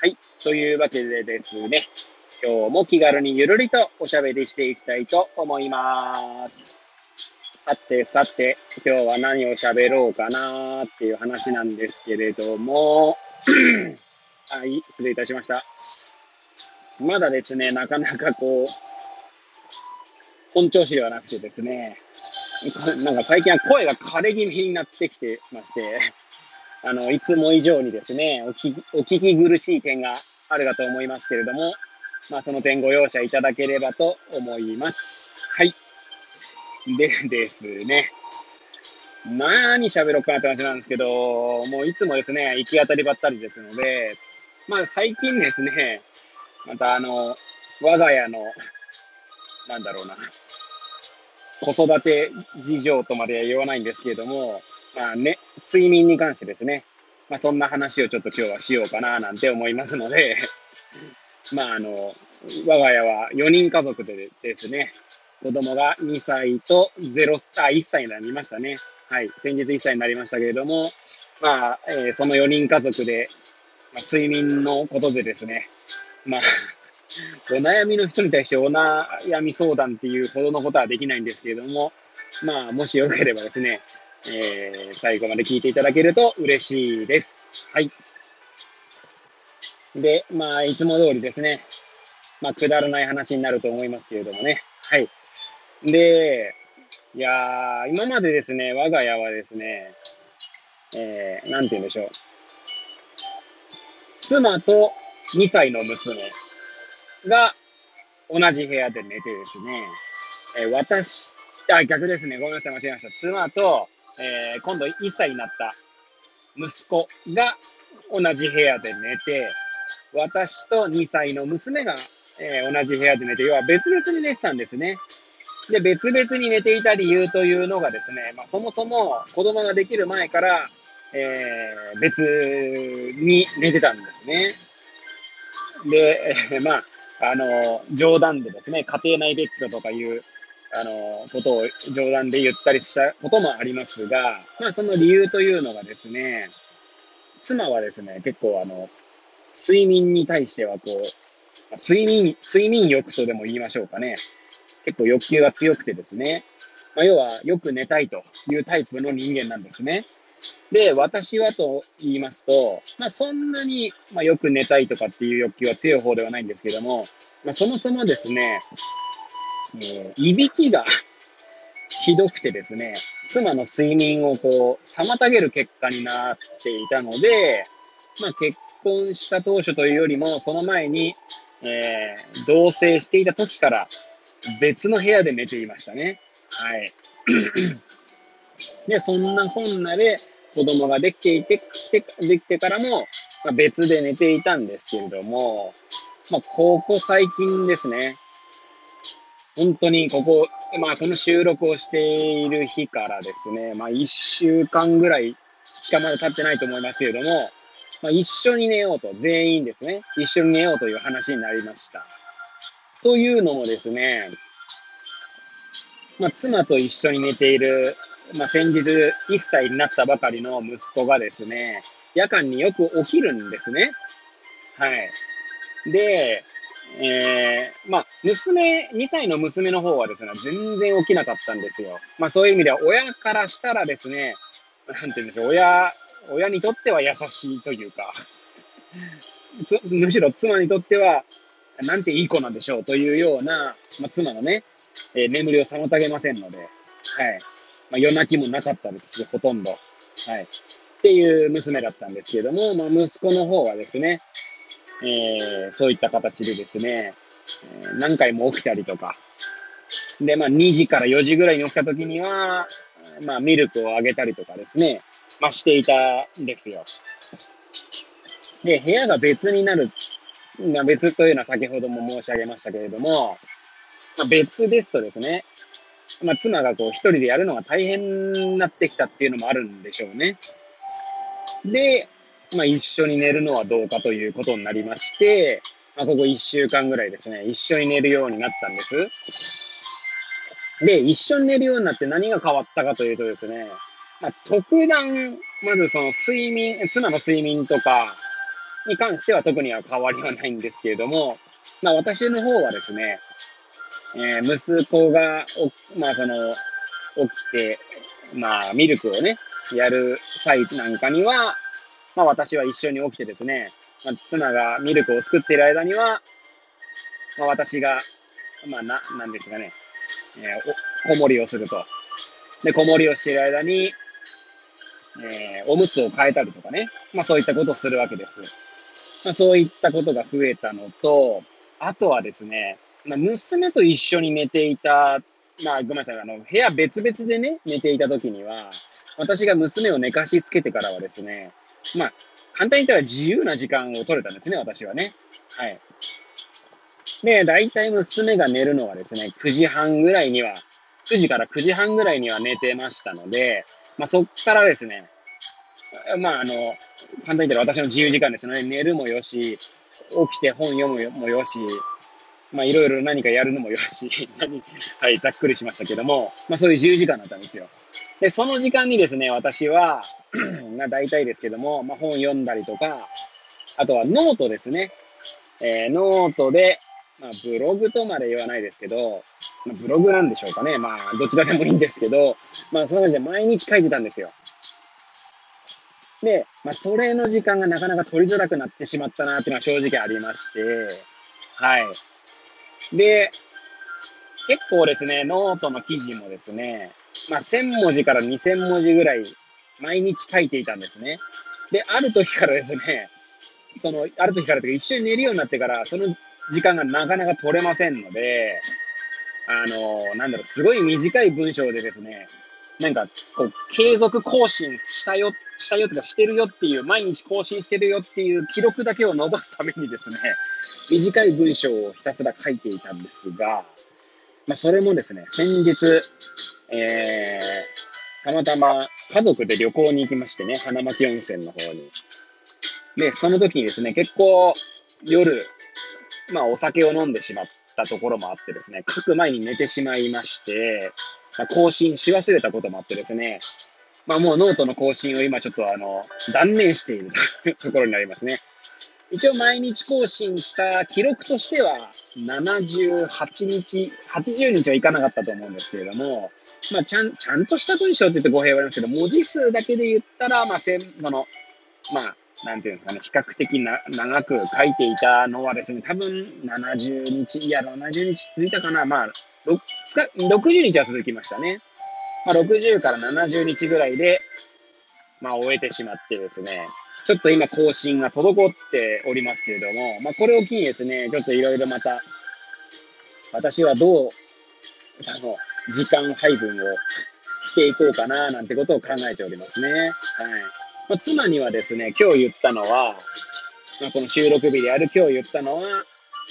はい。というわけでですね、今日も気軽にゆるりとおしゃべりしていきたいと思います。さてさて、今日は何を喋ろうかなっていう話なんですけれども、はい、失礼いたしました。まだですね、なかなかこう、本調子ではなくてですね、なんか最近は声が枯れ気味になってきてまして、あの、いつも以上にですね、お聞お聞き苦しい点があるかと思いますけれども、まあ、その点ご容赦いただければと思います。はい。でですね、何喋ろうかなって話なんですけど、もういつもですね、行き当たりばったりですので、まあ最近ですね、またあの、我が家の、なんだろうな、子育て事情とまでは言わないんですけれども、まあね、睡眠に関してですね、まあそんな話をちょっと今日はしようかななんて思いますので まああの、我が家は4人家族でですね、子供が2歳と0、あ、1歳になりましたね。はい。先日1歳になりましたけれども、まあ、えー、その4人家族で、まあ、睡眠のことでですね、まあお悩みの人に対してお悩み相談っていうほどのことはできないんですけれども、まあ、もしよければですね、えー、最後まで聞いていただけると嬉しいです。はい。で、まあ、いつも通りですね、まあ、くだらない話になると思いますけれどもね。はい。で、いやー、今までですね、我が家はですね、えー、なんて言うんでしょう。妻と2歳の娘が同じ部屋で寝てですね、えー、私、あ、逆ですね。ごめんなさい、間違えました。妻と、えー、今度1歳になった息子が同じ部屋で寝て、私と2歳の娘が、えー、同じ部屋で寝て、要は別々に寝てたんですね。で、別々に寝ていた理由というのがですね、まあ、そもそも子供ができる前から、えー、別に寝てたんですね。で、えー、まあ、あの、冗談でですね、家庭内別居とかいう、あの、ことを冗談で言ったりしたこともありますが、まあその理由というのがですね、妻はですね、結構あの、睡眠に対してはこう、睡眠、睡眠欲とでも言いましょうかね。結構欲求が強くてですね。まあ、要は、よく寝たいというタイプの人間なんですね。で、私はと言いますと、まあ、そんなに、まあ、よく寝たいとかっていう欲求は強い方ではないんですけども、まあ、そもそもですね、えー、いびきが ひどくてですね、妻の睡眠をこう、妨げる結果になっていたので、まあ、結婚した当初というよりも、その前に、えー、同棲していた時から別の部屋で寝ていましたね。はい。で、そんなこんなで子供ができていて、できてからも、まあ、別で寝ていたんですけれども、まあ、ここ最近ですね、本当にここ、まあ、この収録をしている日からですね、まあ、一週間ぐらいしかまだ経ってないと思いますけれども、まあ、一緒に寝ようと、全員ですね、一緒に寝ようという話になりました。というのもですね、まあ、妻と一緒に寝ているまあ、先日1歳になったばかりの息子がですね、夜間によく起きるんですね。はい。で、えー、まあ、娘、2歳の娘の方はですね、全然起きなかったんですよ。まあ、そういう意味では、親からしたらですね、なんて言うんでしょう、親、親にとっては優しいというか、むしろ妻にとっては、なんていい子なんでしょうというような、まあ、妻のね、えー、眠りを妨げませんので、はい。まあ、夜泣きもなかったですし、ほとんど。はい。っていう娘だったんですけども、まあ、息子の方はですね、えー、そういった形でですね、えー、何回も起きたりとか、で、まあ、2時から4時ぐらいに起きた時には、まあ、ミルクをあげたりとかですね、まあ、していたんですよ。で、部屋が別になる、まあ、別というのは先ほども申し上げましたけれども、まあ、別ですとですね、まあ、妻がこう一人でやるのが大変になってきたっていうのもあるんでしょうね。で、まあ、一緒に寝るのはどうかということになりまして、まあ、ここ一週間ぐらいですね、一緒に寝るようになったんです。で、一緒に寝るようになって何が変わったかというとですね、まあ、特段、まずその睡眠、妻の睡眠とかに関しては特には変わりはないんですけれども、まあ私の方はですね、えー、息子が、まあその、起きて、まあミルクをね、やる際なんかには、まあ私は一緒に起きてですね、まあ、妻がミルクを作っている間には、まあ私が、まあな、なんですかね、えー、子守りをすると。で、子守りをしている間に、えー、おむつを変えたりとかね。まあそういったことをするわけです。まあそういったことが増えたのと、あとはですね、まあ、娘と一緒に寝ていた、まあごめんなさい、あの、部屋別々でね、寝ていた時には、私が娘を寝かしつけてからはですね、まあ、簡単に言ったら自由な時間を取れたんですね、私はね。はい。で、大体娘が寝るのはですね、9時半ぐらいには、9時から9時半ぐらいには寝てましたので、まあ、そっからですね、まあ、あの、簡単に言ったら私の自由時間ですよね。寝るもよし、起きて本読むもよし、まあ、いろいろ何かやるのもよし、はい、ざっくりしましたけども、まあ、そういう自由時間だったんですよ。で、その時間にですね、私は、まあ、大体ですけども、まあ、本読んだりとか、あとはノートですね。えー、ノートで、まあ、ブログとまで言わないですけど、まあ、ブログなんでしょうかね。まあ、どちらでもいいんですけど、まあ、その感じで毎日書いてたんですよ。で、まあ、それの時間がなかなか取りづらくなってしまったなっていうのは正直ありまして、はい。で、結構ですね、ノートの記事もですね、まあ、1000文字から2000文字ぐらい毎日書いていたんですね。で、ある時からですね、その、ある時からというか一緒に寝るようになってから、その時間がなかなか取れませんので、あの、なんだろう、すごい短い文章でですね、なんか、こう、継続更新したよ、したよとかしてるよっていう、毎日更新してるよっていう記録だけを伸ばすためにですね、短い文章をひたすら書いていたんですが、まあ、それもですね、先日、えー、たまたま家族で旅行に行きましてね、花巻温泉の方に。で、その時にですね、結構夜、まあお酒を飲んでしまったところもあってですね、書く前に寝てしまいまして、更新し忘れたこともあってですね、まあもうノートの更新を今ちょっとあの、断念している ところになりますね。一応毎日更新した記録としては、78日、80日はいかなかったと思うんですけれども、まあ、ちゃん、ちゃんとした文章って言って語弊はありますけど、文字数だけで言ったら、まあ、せん、その、まあ、なんていうんですかね、比較的な長く書いていたのはですね、多分70日、いや、70日続いたかな、まあ、60日は続きましたね。まあ、60から70日ぐらいで、まあ、終えてしまってですね、ちょっと今更新が滞っておりますけれども、まあ、これを機にですね、ちょっといろいろまた、私はどう、あの、時間配分をしていこうかな、なんてことを考えておりますね。はい。まあ、妻にはですね、今日言ったのは、まあ、この収録日である今日言ったのは、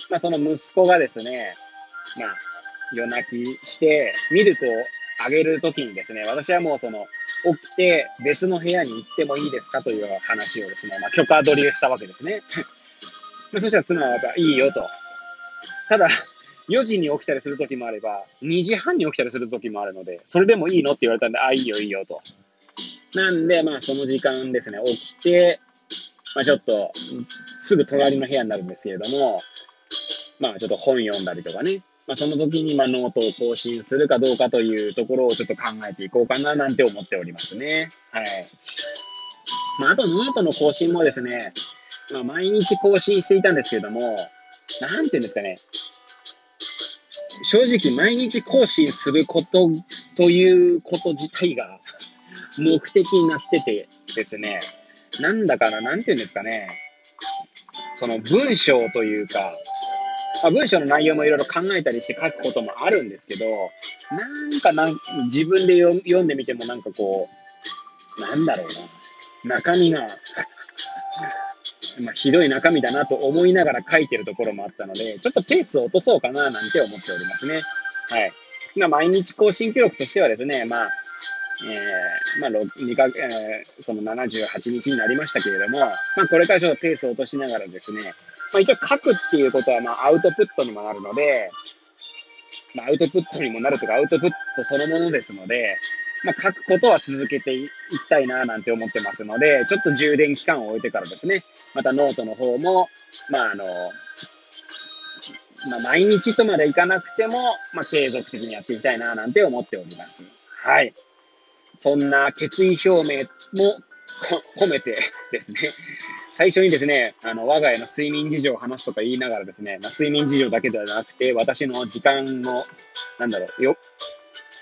まあ、その息子がですね、まあ、夜泣きして、ミルクをあげるときにですね、私はもうその、起きて別の部屋に行ってもいいですかという話をですね、まあ、許可取りをしたわけですね。そしたら妻はいいよと。ただ、4時に起きたりする時もあれば、2時半に起きたりする時もあるので、それでもいいのって言われたんで、あ、いいよいいよと。なんで、まあその時間ですね、起きて、まあちょっと、すぐ隣の部屋になるんですけれども、まあちょっと本読んだりとかね、まあその時にまあノートを更新するかどうかというところをちょっと考えていこうかななんて思っておりますね。はい。まああとノートの更新もですね、まあ毎日更新していたんですけれども、なんていうんですかね、正直毎日更新することということ自体が目的になっててですね、なんだかな、なんていうんですかね、その文章というか、あ、文章の内容もいろいろ考えたりして書くこともあるんですけど、なんかなん自分で読んでみてもなんかこう、なんだろうな、中身がまあ、ひどい中身だなと思いながら書いてるところもあったので、ちょっとペースを落とそうかななんて思っておりますね。はい。まあ、毎日更新記録としてはですね、まあ、えー、まあ、2か、えー、その78日になりましたけれども、まあ、これからちょっとペースを落としながらですね、まあ、一応書くっていうことは、まあ、アウトプットにもなるので、まあ、アウトプットにもなるとか、アウトプットそのものですので、まあ、書くことは続けていきたいななんて思ってますので、ちょっと充電期間を置いてからですね、またノートの方も、まあ、あの、まあ、毎日とまでいかなくても、まあ、継続的にやっていきたいななんて思っております。はい。そんな決意表明も 込めてですね、最初にですね、あの、我が家の睡眠事情を話すとか言いながらですね、まあ、睡眠事情だけではなくて、私の時間の、なんだろう、よ、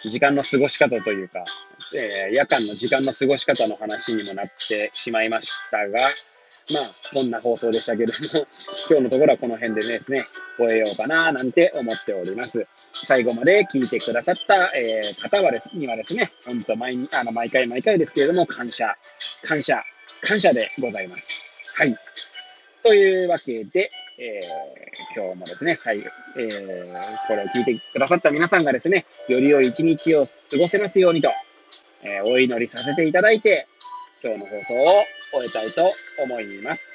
時間の過ごし方というか、えー、夜間の時間の過ごし方の話にもなってしまいましたが、まあ、こんな放送でしたけども、今日のところはこの辺でですね、終えようかな、なんて思っております。最後まで聞いてくださった、えー、方はですにはですね、ほんと毎あの毎回毎回ですけれども、感謝、感謝、感謝でございます。はい。というわけで、えー、今日もですね、最後、えー、これを聞いてくださった皆さんがですね、より良い一日を過ごせますようにと、えー、お祈りさせていただいて、今日の放送を終えたいと思います。